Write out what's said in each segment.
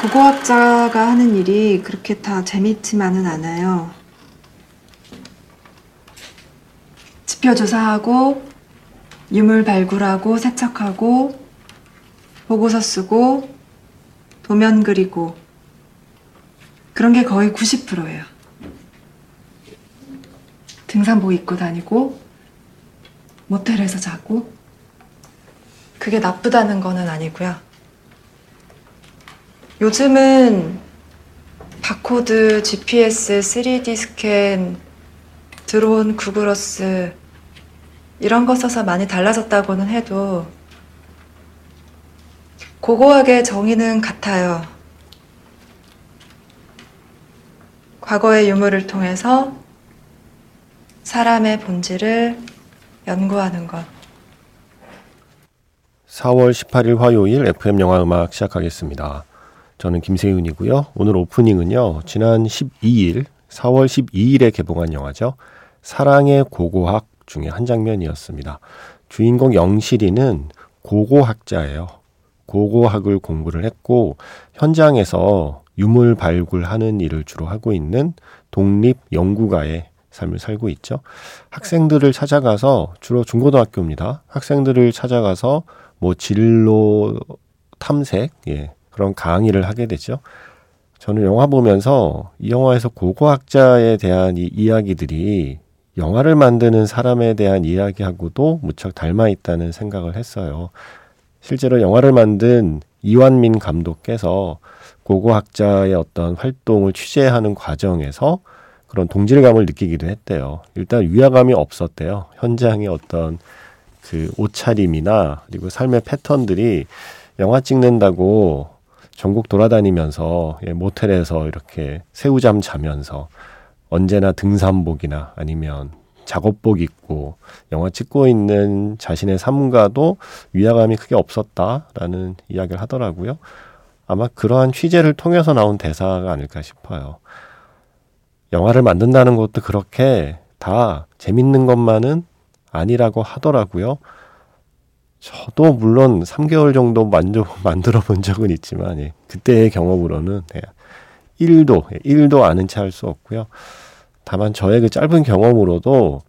고고학자가 하는 일이 그렇게 다 재밌지만은 않아요. 지표 조사하고, 유물 발굴하고, 세척하고, 보고서 쓰고, 도면 그리고, 그런 게 거의 90%예요. 등산복 입고 다니고, 모텔에서 자고, 그게 나쁘다는 거는 아니고요. 요즘은 바코드, GPS, 3D 스캔, 드론, 구글어스 이런 거 써서 많이 달라졌다고는 해도 고고하게 정의는 같아요. 과거의 유물을 통해서 사람의 본질을 연구하는 것. 4월 18일 화요일 FM 영화 음악 시작하겠습니다. 저는 김세윤이고요. 오늘 오프닝은요. 지난 12일, 4월 12일에 개봉한 영화죠. 사랑의 고고학 중에 한 장면이었습니다. 주인공 영실이는 고고학자예요. 고고학을 공부를 했고 현장에서 유물 발굴하는 일을 주로 하고 있는 독립 연구가의 삶을 살고 있죠. 학생들을 찾아가서 주로 중고등학교입니다. 학생들을 찾아가서 뭐 진로 탐색, 예, 그런 강의를 하게 되죠. 저는 영화 보면서 이 영화에서 고고학자에 대한 이 이야기들이 영화를 만드는 사람에 대한 이야기하고도 무척 닮아 있다는 생각을 했어요. 실제로 영화를 만든 이완민 감독께서 고고학자의 어떤 활동을 취재하는 과정에서 그런 동질감을 느끼기도 했대요. 일단 위화감이 없었대요. 현장의 어떤 그 옷차림이나 그리고 삶의 패턴들이 영화 찍는다고 전국 돌아다니면서 예, 모텔에서 이렇게 새우잠 자면서 언제나 등산복이나 아니면 작업복 입고 영화 찍고 있는 자신의 삶과도 위화감이 크게 없었다라는 이야기를 하더라고요. 아마 그러한 취재를 통해서 나온 대사가 아닐까 싶어요. 영화를 만든다는 것도 그렇게 다 재밌는 것만은 아니라고 하더라고요. 저도 물론 3개월 정도 만져, 만들어 본 적은 있지만, 예, 그때의 경험으로는 예, 1도, 1도 예, 아는 체 할 수 없고요. 다만 저의 그 짧은 경험으로도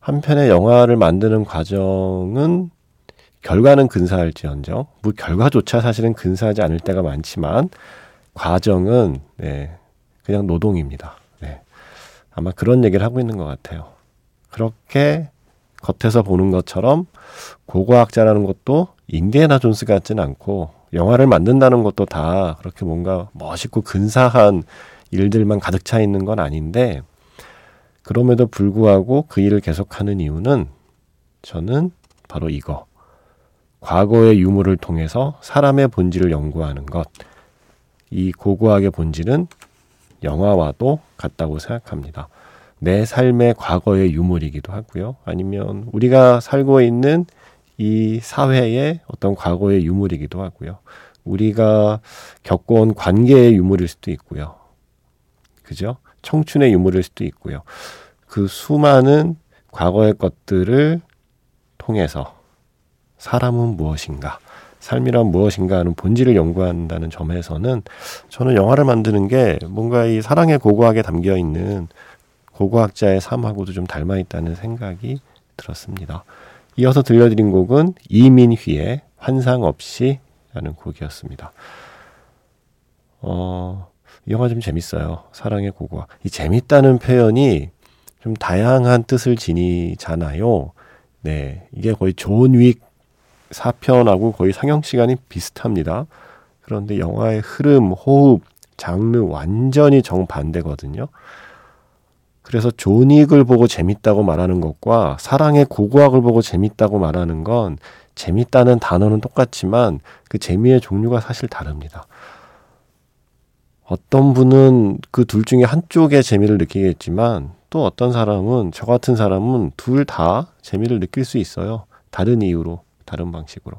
한편의 영화를 만드는 과정은 결과는 근사할지언정, 뭐 결과조차 사실은 근사하지 않을 때가 많지만, 과정은, 네, 그냥 노동입니다. 네. 아마 그런 얘기를 하고 있는 것 같아요. 그렇게 겉에서 보는 것처럼 고고학자라는 것도 인디애나 존스 같지는 않고 영화를 만든다는 것도 다 그렇게 뭔가 멋있고 근사한 일들만 가득 차 있는 건 아닌데 그럼에도 불구하고 그 일을 계속하는 이유는 저는 바로 이거. 과거의 유물을 통해서 사람의 본질을 연구하는 것. 이 고고학의 본질은 영화와도 같다고 생각합니다. 내 삶의 과거의 유물이기도 하고요. 아니면 우리가 살고 있는 이 사회의 어떤 과거의 유물이기도 하고요. 우리가 겪어온 관계의 유물일 수도 있고요. 그죠? 청춘의 유물일 수도 있고요. 그 수많은 과거의 것들을 통해서 사람은 무엇인가, 삶이란 무엇인가 하는 본질을 연구한다는 점에서는 저는 영화를 만드는 게 뭔가 이 사랑의 고고하게 담겨 있는 고고학자의 삶하고도 좀 닮아 있다는 생각이 들었습니다. 이어서 들려드린 곡은 이민휘의 환상 없이라는 곡이었습니다. 어, 이 영화 좀 재밌어요. 사랑의 고고학. 이 재밌다는 표현이 좀 다양한 뜻을 지니잖아요. 네. 이게 거의 존 윅 사편하고 거의 상영 시간이 비슷합니다. 그런데 영화의 흐름, 호흡, 장르 완전히 정반대거든요. 그래서 존익을 보고 재밌다고 말하는 것과 사랑의 고고학을 보고 재밌다고 말하는 건 재밌다는 단어는 똑같지만 그 재미의 종류가 사실 다릅니다. 어떤 분은 그 둘 중에 한쪽의 재미를 느끼겠지만 또 어떤 사람은 저 같은 사람은 둘 다 재미를 느낄 수 있어요. 다른 이유로, 다른 방식으로.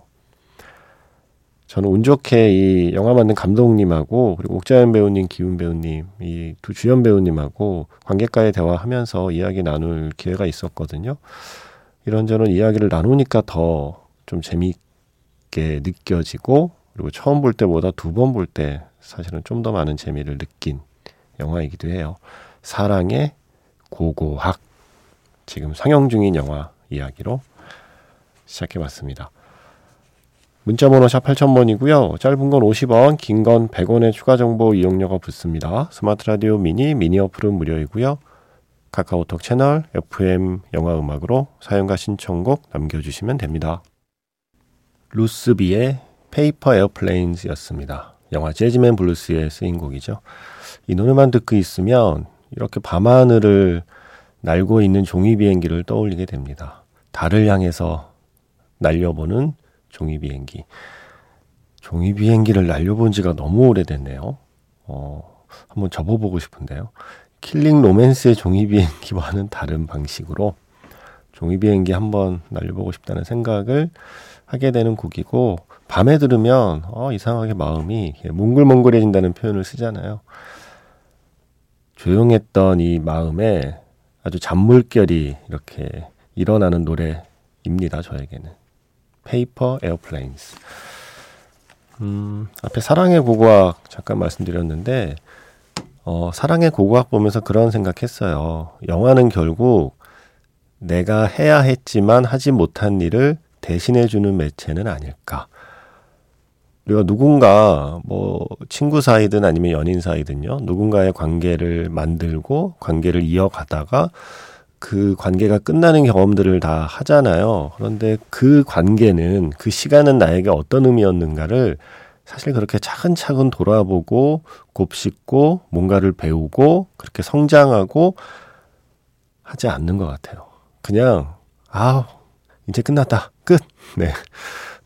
저는 운 좋게 이 영화 만든 감독님하고 그리고 옥자연 배우님, 기훈 배우님 이 두 주연 배우님하고 관객과의 대화하면서 이야기 나눌 기회가 있었거든요. 이런저런 이야기를 나누니까 더 좀 재미있게 느껴지고 그리고 처음 볼 때보다 두 번 볼 때 사실은 좀 더 많은 재미를 느낀 영화이기도 해요. 사랑의 고고학. 지금 상영 중인 영화 이야기로 시작해봤습니다. 문자번호 샵 8000번이고요. 짧은 건 50원, 긴 건 100원의 추가 정보 이용료가 붙습니다. 스마트 라디오 미니, 미니 어플은 무료이고요. 카카오톡 채널 FM 영화 음악으로 사연과 신청곡 남겨주시면 됩니다. Ruth B의 Paper Airplanes였습니다. 영화 재즈맨 블루스에 쓰인 곡이죠. 이 노래만 듣고 있으면 이렇게 밤하늘을 날고 있는 종이 비행기를 떠올리게 됩니다. 달을 향해서 날려보는 종이 비행기. 종이 비행기를 날려본 지가 너무 오래됐네요. 어, 한번 접어보고 싶은데요. 킬링 로맨스의 종이 비행기와는 다른 방식으로 종이 비행기 한번 날려보고 싶다는 생각을 하게 되는 곡이고 밤에 들으면 어, 이상하게 마음이 몽글몽글해진다는 표현을 쓰잖아요. 조용했던 이 마음에 아주 잔물결이 이렇게 일어나는 노래입니다. 저에게는 Paper Airplanes. 음, 앞에 사랑의 고고학 잠깐 말씀드렸는데 어, 사랑의 고고학 보면서 그런 생각했어요. 영화는 결국 내가 해야 했지만 하지 못한 일을 대신해 주는 매체는 아닐까. 우리가 누군가 뭐 친구 사이든 아니면 연인 사이든요. 누군가의 관계를 만들고 관계를 이어가다가 그 관계가 끝나는 경험들을 다 하잖아요. 그런데 그 관계는 그 시간은 나에게 어떤 의미였는가를 사실 그렇게 차근차근 돌아보고 곱씹고 뭔가를 배우고 그렇게 성장하고 하지 않는 것 같아요. 그냥 아 이제 끝났다 끝. 네.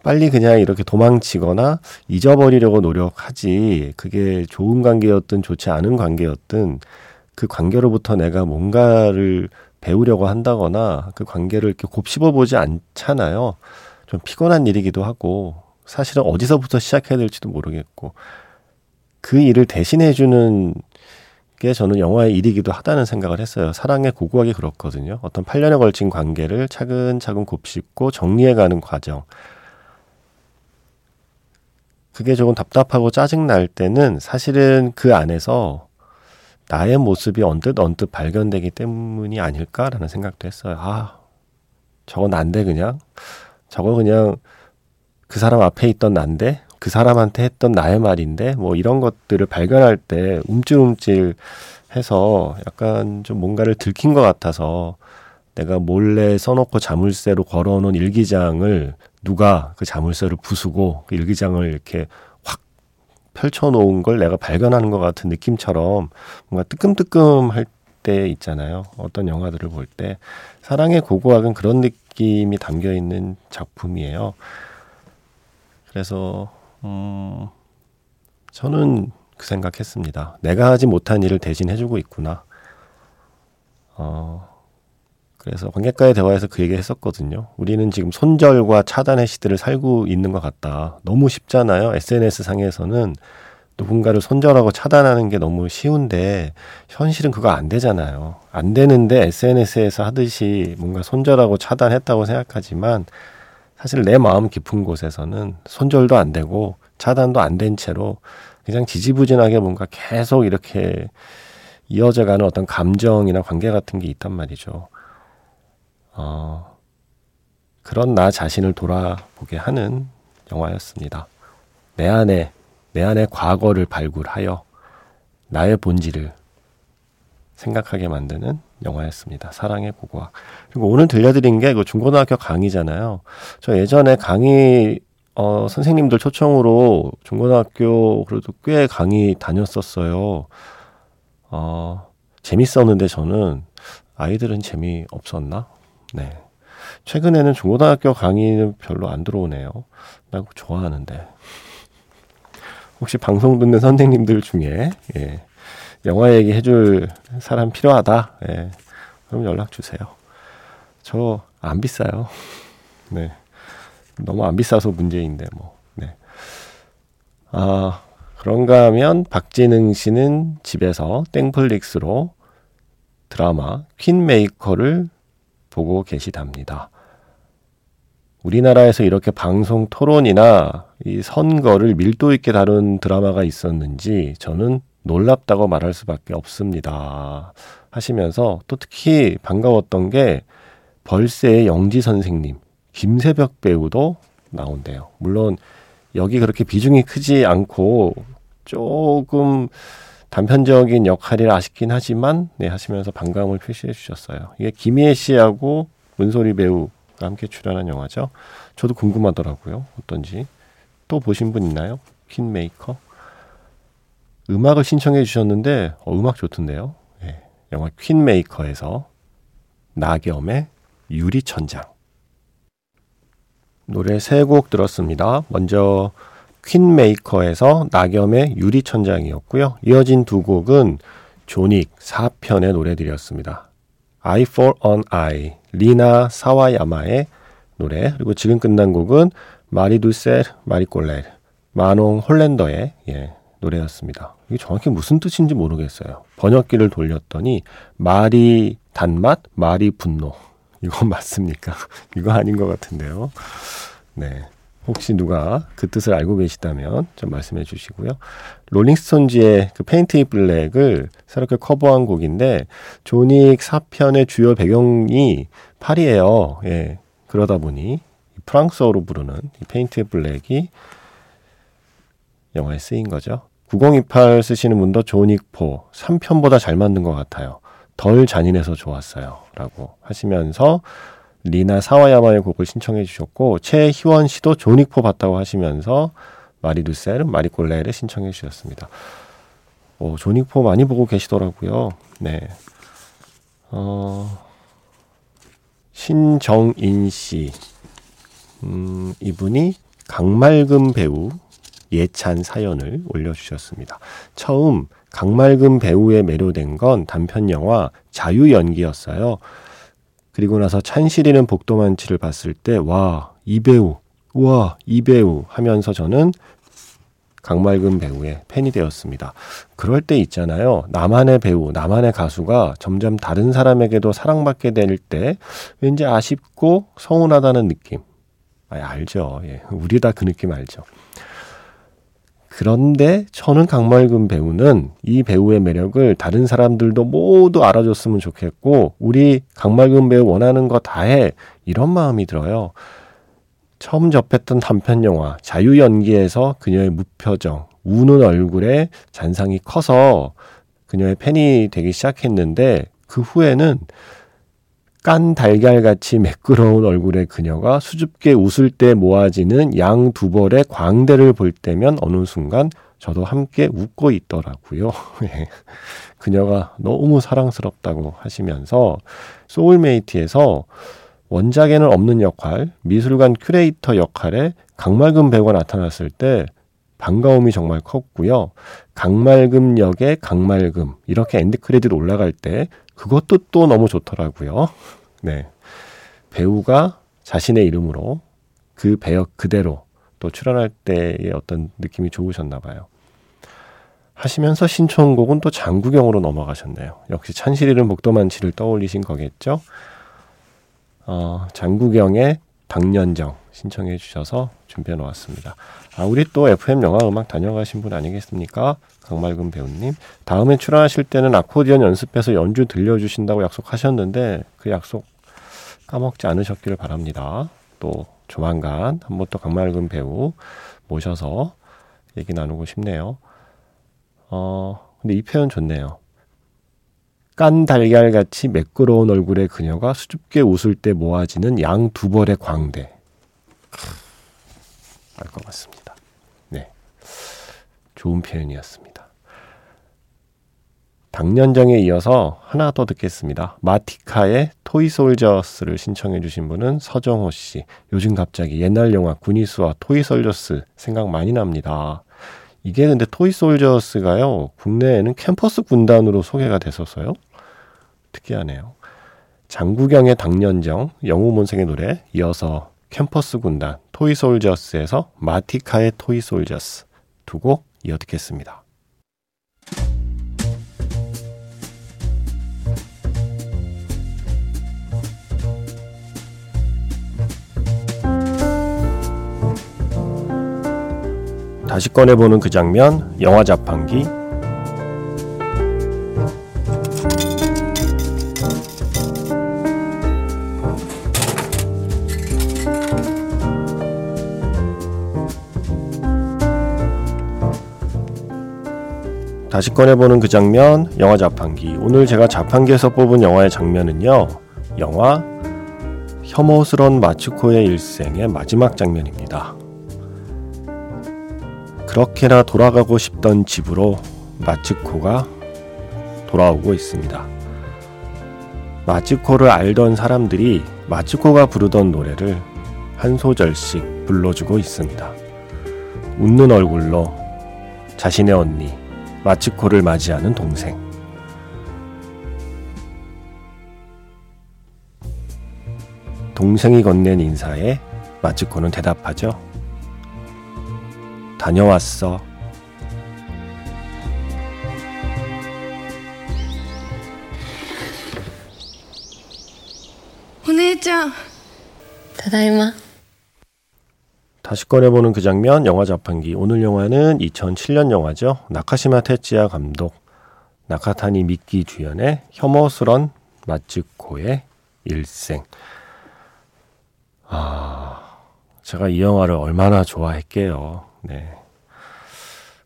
빨리 그냥 이렇게 도망치거나 잊어버리려고 노력하지 그게 좋은 관계였든 좋지 않은 관계였든 그 관계로부터 내가 뭔가를 배우려고 한다거나 그 관계를 이렇게 곱씹어 보지 않잖아요. 좀 피곤한 일이기도 하고 사실은 어디서부터 시작해야 될지도 모르겠고 그 일을 대신해 주는 게 저는 영화의 일이기도 하다는 생각을 했어요. 사랑의 고고하게 그렇거든요. 어떤 8년에 걸친 관계를 차근차근 곱씹고 정리해가는 과정. 그게 조금 답답하고 짜증날 때는 사실은 그 안에서 나의 모습이 언뜻 언뜻 발견되기 때문이 아닐까라는 생각도 했어요. 아, 저건 난데 그냥? 저거 그냥 그 사람 앞에 있던 난데? 그 사람한테 했던 나의 말인데? 뭐 이런 것들을 발견할 때 움찔움찔 해서 약간 좀 뭔가를 들킨 것 같아서 내가 몰래 써놓고 자물쇠로 걸어놓은 일기장을 누가 그 자물쇠를 부수고 그 일기장을 이렇게 펼쳐놓은 걸 내가 발견하는 것 같은 느낌처럼 뭔가 뜨끔뜨끔할 때 있잖아요. 어떤 영화들을 볼 때. 사랑의 고고학은 그런 느낌이 담겨 있는 작품이에요. 그래서, 음, 저는 그 생각했습니다. 내가 하지 못한 일을 대신 해주고 있구나. 어, 그래서 관객과의 대화에서 그 얘기 했었거든요. 우리는 지금 손절과 차단의 시대를 살고 있는 것 같다. 너무 쉽잖아요. SNS 상에서는 누군가를 손절하고 차단하는 게 너무 쉬운데 현실은 그거 안 되잖아요. 안 되는데 SNS에서 하듯이 뭔가 손절하고 차단했다고 생각하지만 사실 내 마음 깊은 곳에서는 손절도 안 되고 차단도 안 된 채로 그냥 지지부진하게 뭔가 계속 이렇게 이어져 가는 어떤 감정이나 관계 같은 게 있단 말이죠. 어, 그런 나 자신을 돌아보게 하는 영화였습니다. 내 안에, 내 안에 과거를 발굴하여 나의 본질을 생각하게 만드는 영화였습니다. 사랑의 고고학. 그리고 오늘 들려드린 게 그 중고등학교 강의잖아요. 저 예전에 강의, 어, 선생님들 초청으로 중고등학교 그래도 꽤 강의 다녔었어요. 어, 재밌었는데 저는 아이들은 재미 없었나? 네. 최근에는 중고등학교 강의는 별로 안 들어오네요. 나 그거 좋아하는데. 혹시 방송 듣는 선생님들 중에, 예, 영화 얘기 해줄 사람 필요하다? 예, 그럼 연락 주세요. 저 안 비싸요. 네. 너무 안 비싸서 문제인데, 뭐. 네. 아, 그런가 하면 박진흥 씨는 집에서 땡플릭스로 드라마 퀸메이커를 보고 계시답니다. 우리나라에서 이렇게 방송 토론이나 이 선거를 밀도 있게 다룬 드라마가 있었는지 저는 놀랍다고 말할 수밖에 없습니다. 하시면서 또 특히 반가웠던 게 벌새의 영지 선생님, 김세벽 배우도 나온대요. 물론 여기 그렇게 비중이 크지 않고 조금 단편적인 역할이라 아쉽긴 하지만 네 하시면서 반감을 표시해 주셨어요. 이게 김희애 씨하고 문소리 배우가 함께 출연한 영화죠. 저도 궁금하더라고요. 어떤지. 또 보신 분 있나요? 퀸메이커? 음악을 신청해 주셨는데 어, 음악 좋던데요. 네, 영화 퀸메이커에서 나겸의 유리천장 노래 세 곡 들었습니다. 먼저 퀸메이커에서 나겸의 유리천장이었고요. 이어진 두 곡은 조닉 4편의 노래들이었습니다. I for an Eye, 리나 사와야마의 노래, 그리고 지금 끝난 곡은 마리두셀 마리꼴레, 마농 홀랜더의 예, 노래였습니다. 이게 정확히 무슨 뜻인지 모르겠어요. 번역기를 돌렸더니 말이 단맛, 말이 분노. 이거 맞습니까? 이거 아닌 것 같은데요. 네. 혹시 누가 그 뜻을 알고 계시다면 좀 말씀해 주시고요. 롤링스톤즈의 그 Paint It Black을 새롭게 커버한 곡인데 존 윅 4편의 주요 배경이 파리예요. 예. 그러다 보니 프랑스어로 부르는 이 Paint It Black이 영화에 쓰인 거죠. 9028 쓰시는 분도 존 윅 4 3편보다 잘 만든 것 같아요. 덜 잔인해서 좋았어요. 라고 하시면서 리나 사와야마의 곡을 신청해 주셨고 최희원 씨도 조닉포 봤다고 하시면서 마리두셀, 마리콜레를 신청해 주셨습니다. 오, 조닉포 많이 보고 계시더라고요. 네. 어, 신정인 씨. 음, 이분이 강말금 배우 예찬 사연을 올려주셨습니다. 처음 강말금 배우에 매료된 건 단편 영화 자유 연기였어요. 그리고 나서 찬실이는 복도만치를 봤을 때, 와, 이 배우, 와, 이 배우 하면서 저는 강말금 배우의 팬이 되었습니다. 그럴 때 있잖아요. 나만의 배우, 나만의 가수가 점점 다른 사람에게도 사랑받게 될 때 왠지 아쉽고 서운하다는 느낌. 아, 알죠. 예. 우리 다 그 느낌 알죠. 그런데 저는 강말금 배우는 이 배우의 매력을 다른 사람들도 모두 알아줬으면 좋겠고 우리 강말금 배우 원하는 거 다 해 이런 마음이 들어요. 처음 접했던 단편 영화 자유 연기에서 그녀의 무표정 우는 얼굴에 잔상이 커서 그녀의 팬이 되기 시작했는데 그 후에는 깐 달걀같이 매끄러운 얼굴의 그녀가 수줍게 웃을 때 모아지는 양 두 벌의 광대를 볼 때면 어느 순간 저도 함께 웃고 있더라고요. 예. 그녀가 너무 사랑스럽다고 하시면서 소울메이트에서 원작에는 없는 역할, 미술관 큐레이터 역할에 강말금 배우가 나타났을 때 반가움이 정말 컸고요. 강말금 역의 강말금 이렇게 엔드 크레딧 올라갈 때 그것도 또 너무 좋더라고요. 네. 배우가 자신의 이름으로 그 배역 그대로 또 출연할 때의 어떤 느낌이 좋으셨나 봐요. 하시면서 신청곡은 또 장구경으로 넘어가셨네요. 역시 찬실이는 목도만치를 떠올리신 거겠죠? 어, 장구경의 박년정 신청해 주셔서 준비해 놓았습니다. 아, 우리 또 FM 영화 음악 다녀가신 분 아니겠습니까? 강말금 배우님. 다음에 출연하실 때는 아코디언 연습해서 연주 들려주신다고 약속하셨는데 그 약속 까먹지 않으셨기를 바랍니다. 또 조만간 한 번 또 강말금 배우 모셔서 얘기 나누고 싶네요. 어, 근데 이 표현 좋네요. 깐 달걀같이 매끄러운 얼굴의 그녀가 수줍게 웃을 때 모아지는 양 두 벌의 광대. 알 것 같습니다. 네. 좋은 표현이었습니다. 당년정에 이어서 하나 더 듣겠습니다. 마티카의 Toy Soldiers를 신청해 주신 분은 서정호 씨. 요즘 갑자기 옛날 영화 구니스와 Toy Soldiers 생각 많이 납니다. 이게 근데 Toy Soldiers가요. 국내에는 캠퍼스 군단으로 소개가 됐었어요. 특이하네요. 장국영의 당년정, 영웅본색의 노래 이어서 캠퍼스 군단 Toy Soldiers에서 마티카의 Toy Soldiers 두 곡 이어 듣겠습니다. 다시 꺼내보는 그 장면, 영화 자판기 다시 꺼내보는 그 장면, 영화 자판기. 오늘 제가 자판기에서 뽑은 영화의 장면은요, 영화 혐오스런 마츠코의 일생의 마지막 장면입니다. 그렇게나 돌아가고 싶던 집으로 마츠코가 돌아오고 있습니다. 마츠코를 알던 사람들이 마츠코가 부르던 노래를 한 소절씩 불러주고 있습니다. 웃는 얼굴로 자신의 언니 마치코를 맞이하는 동생. 동생이 건넨 인사에 마치코는 대답하죠. 다녀왔어. 오네짱. 다다이마. 다시 꺼내보는 그 장면 영화 자판기 오늘 영화는 2007년 영화죠 나카시마 테치야 감독 나카타니 미키 주연의 혐오스런 마츠코의 일생 아 제가 이 영화를 얼마나 좋아했게요 네.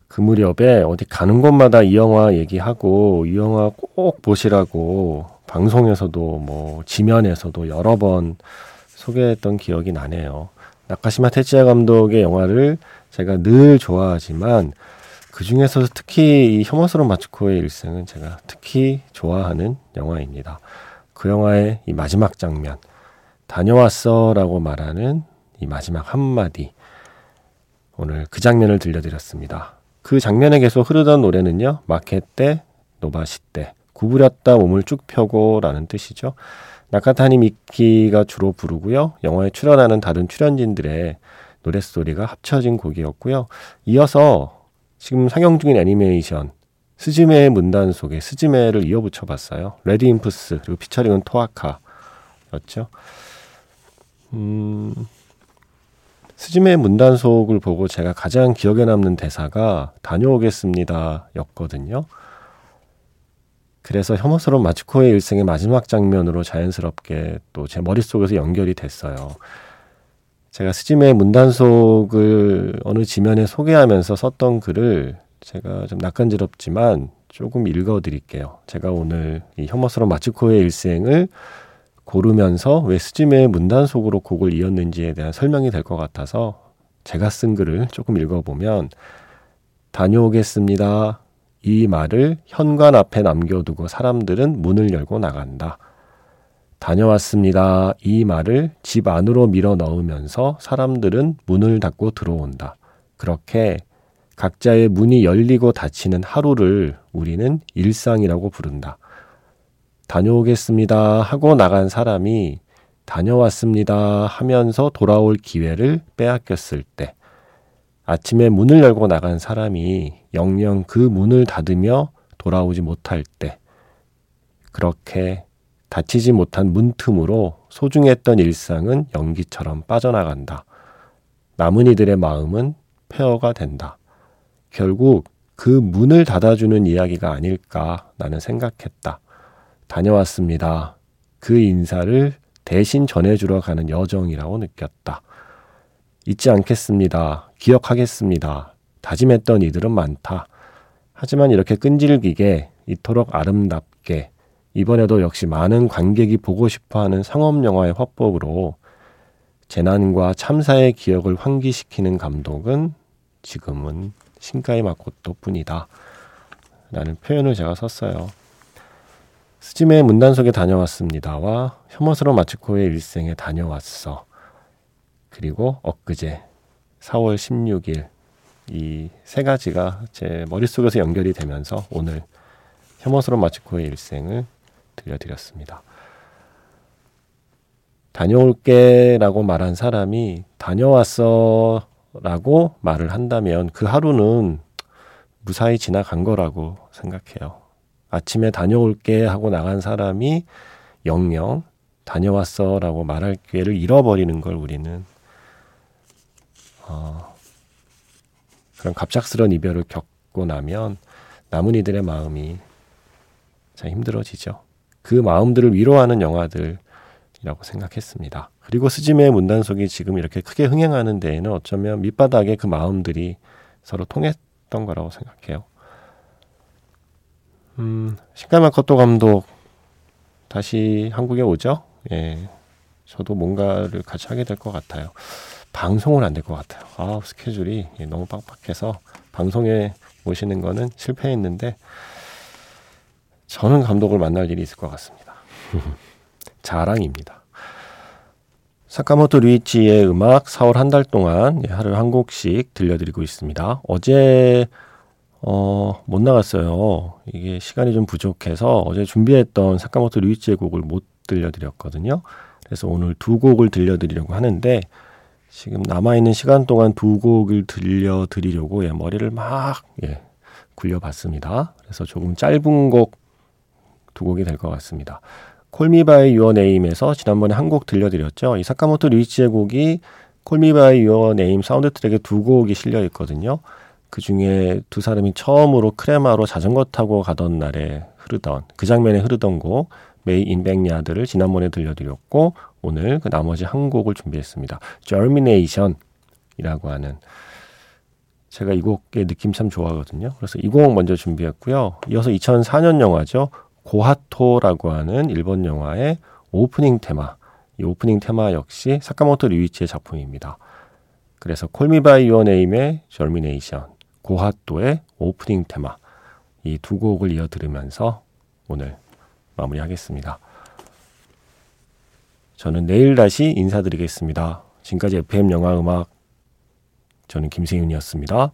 그 무렵에 어디 가는 곳마다 이 영화 얘기하고 이 영화 꼭 보시라고 방송에서도 뭐 지면에서도 여러 번 소개했던 기억이 나네요. 나카시마 테치야 감독의 영화를 제가 늘 좋아하지만 그 중에서 특히 이 혐오스러운 마츠코의 일생은 제가 특히 좋아하는 영화입니다. 그 영화의 이 마지막 장면, 다녀왔어 라고 말하는 이 마지막 한마디, 오늘 그 장면을 들려드렸습니다. 그 장면에 계속 흐르던 노래는요, 마케떼, 노바시떼, 구부렸다 몸을 쭉 펴고 라는 뜻이죠. 나카타니 미키가 주로 부르고요. 영화에 출연하는 다른 출연진들의 노랫소리가 합쳐진 곡이었고요. 이어서 지금 상영 중인 애니메이션 스즈메의 문단속에 스즈메를 이어붙여 봤어요. RADWIMPS 그리고 피처링은 토아카였죠. 음, 스즈메의 문단속을 보고 제가 가장 기억에 남는 대사가 다녀오겠습니다 였거든요. 그래서 혐오스러운 마츠코의 일생의 마지막 장면으로 자연스럽게 또 제 머릿속에서 연결이 됐어요. 제가 스즈메의 문단속을 어느 지면에 소개하면서 썼던 글을 제가 좀 낯간지럽지만 조금 읽어드릴게요. 제가 오늘 이 혐오스러운 마츠코의 일생을 고르면서 왜 스즈메의 문단속으로 곡을 이었는지에 대한 설명이 될 것 같아서 제가 쓴 글을 조금 읽어보면 다녀오겠습니다. 이 말을 현관 앞에 남겨두고 사람들은 문을 열고 나간다. 다녀왔습니다. 이 말을 집 안으로 밀어 넣으면서 사람들은 문을 닫고 들어온다. 그렇게 각자의 문이 열리고 닫히는 하루를 우리는 일상이라고 부른다. 다녀오겠습니다 하고 나간 사람이 다녀왔습니다 하면서 돌아올 기회를 빼앗겼을 때, 아침에 문을 열고 나간 사람이 영영 그 문을 닫으며 돌아오지 못할 때, 그렇게 닫히지 못한 문틈으로 소중했던 일상은 연기처럼 빠져나간다. 남은 이들의 마음은 폐허가 된다. 결국 그 문을 닫아주는 이야기가 아닐까 나는 생각했다. 다녀왔습니다. 그 인사를 대신 전해주러 가는 여정이라고 느꼈다. 잊지 않겠습니다. 기억하겠습니다. 다짐했던 이들은 많다. 하지만 이렇게 끈질기게 이토록 아름답게 이번에도 역시 많은 관객이 보고 싶어 하는 상업 영화의 화법으로 재난과 참사의 기억을 환기시키는 감독은 지금은 신가이 마코토 뿐이다. 라는 표현을 제가 썼어요. 스즈메의 문단 속에 다녀왔습니다와 혐오스러운 마츠코의 일생에 다녀왔어. 그리고 엊그제 4월 16일 이 세 가지가 제 머릿속에서 연결이 되면서 오늘 혐오스러운 마츠코의 일생을 들려드렸습니다. 다녀올게 라고 말한 사람이 다녀왔어 라고 말을 한다면 그 하루는 무사히 지나간 거라고 생각해요. 아침에 다녀올게 하고 나간 사람이 영영 다녀왔어 라고 말할 기회를 잃어버리는 걸 우리는 어, 그런 갑작스런 이별을 겪고 나면 남은 이들의 마음이 참 힘들어지죠. 그 마음들을 위로하는 영화들이라고 생각했습니다. 그리고 스즈메의 문단속이 지금 이렇게 크게 흥행하는 데에는 어쩌면 밑바닥에 그 마음들이 서로 통했던 거라고 생각해요. 음, 신가마 커토 감독 다시 한국에 오죠? 예. 저도 뭔가를 같이 하게 될 것 같아요. 방송은 안 될 것 같아요. 아, 스케줄이 예, 너무 빡빡해서 방송에 모시는 거는 실패했는데 저는 감독을 만날 일이 있을 것 같습니다. 자랑입니다. 사카모토 류이치의 음악 4월 한 달 동안 예, 하루 한 곡씩 들려드리고 있습니다. 어제 어, 못 나갔어요. 이게 시간이 좀 부족해서 어제 준비했던 사카모토 류이치의 곡을 못 들려드렸거든요. 그래서 오늘 두 곡을 들려드리려고 하는데 지금 남아있는 시간 동안 두 곡을 들려드리려고 예, 머리를 막 예, 굴려봤습니다. 그래서 조금 짧은 곡 두 곡이 될 것 같습니다. 콜미바이 유어 네임에서 지난번에 한 곡 들려드렸죠. 이 사카모토 류이치의 곡이 Call Me by Your Name 사운드 트랙에 두 곡이 실려 있거든요. 그 중에 두 사람이 처음으로 크레마로 자전거 타고 가던 날에 흐르던 그 장면에 흐르던 곡 M.A.Y. in the Backyard를 지난번에 들려드렸고 오늘 그 나머지 한 곡을 준비했습니다. Germination이라고 하는 제가 이 곡의 느낌 참 좋아하거든요. 그래서 이 곡 먼저 준비했고요. 이어서 2004년 영화죠. 고하토라고 하는 일본 영화의 오프닝 테마. 이 오프닝 테마 역시 사카모토 류이치의 작품입니다. 그래서 콜미바이 유어 네임의 절미네이션, 고하토의 오프닝 테마 이 두 곡을 이어 들으면서 오늘 마무리하겠습니다. 저는 내일 다시 인사드리겠습니다. 지금까지 FM 영화 음악 저는 김세윤이었습니다.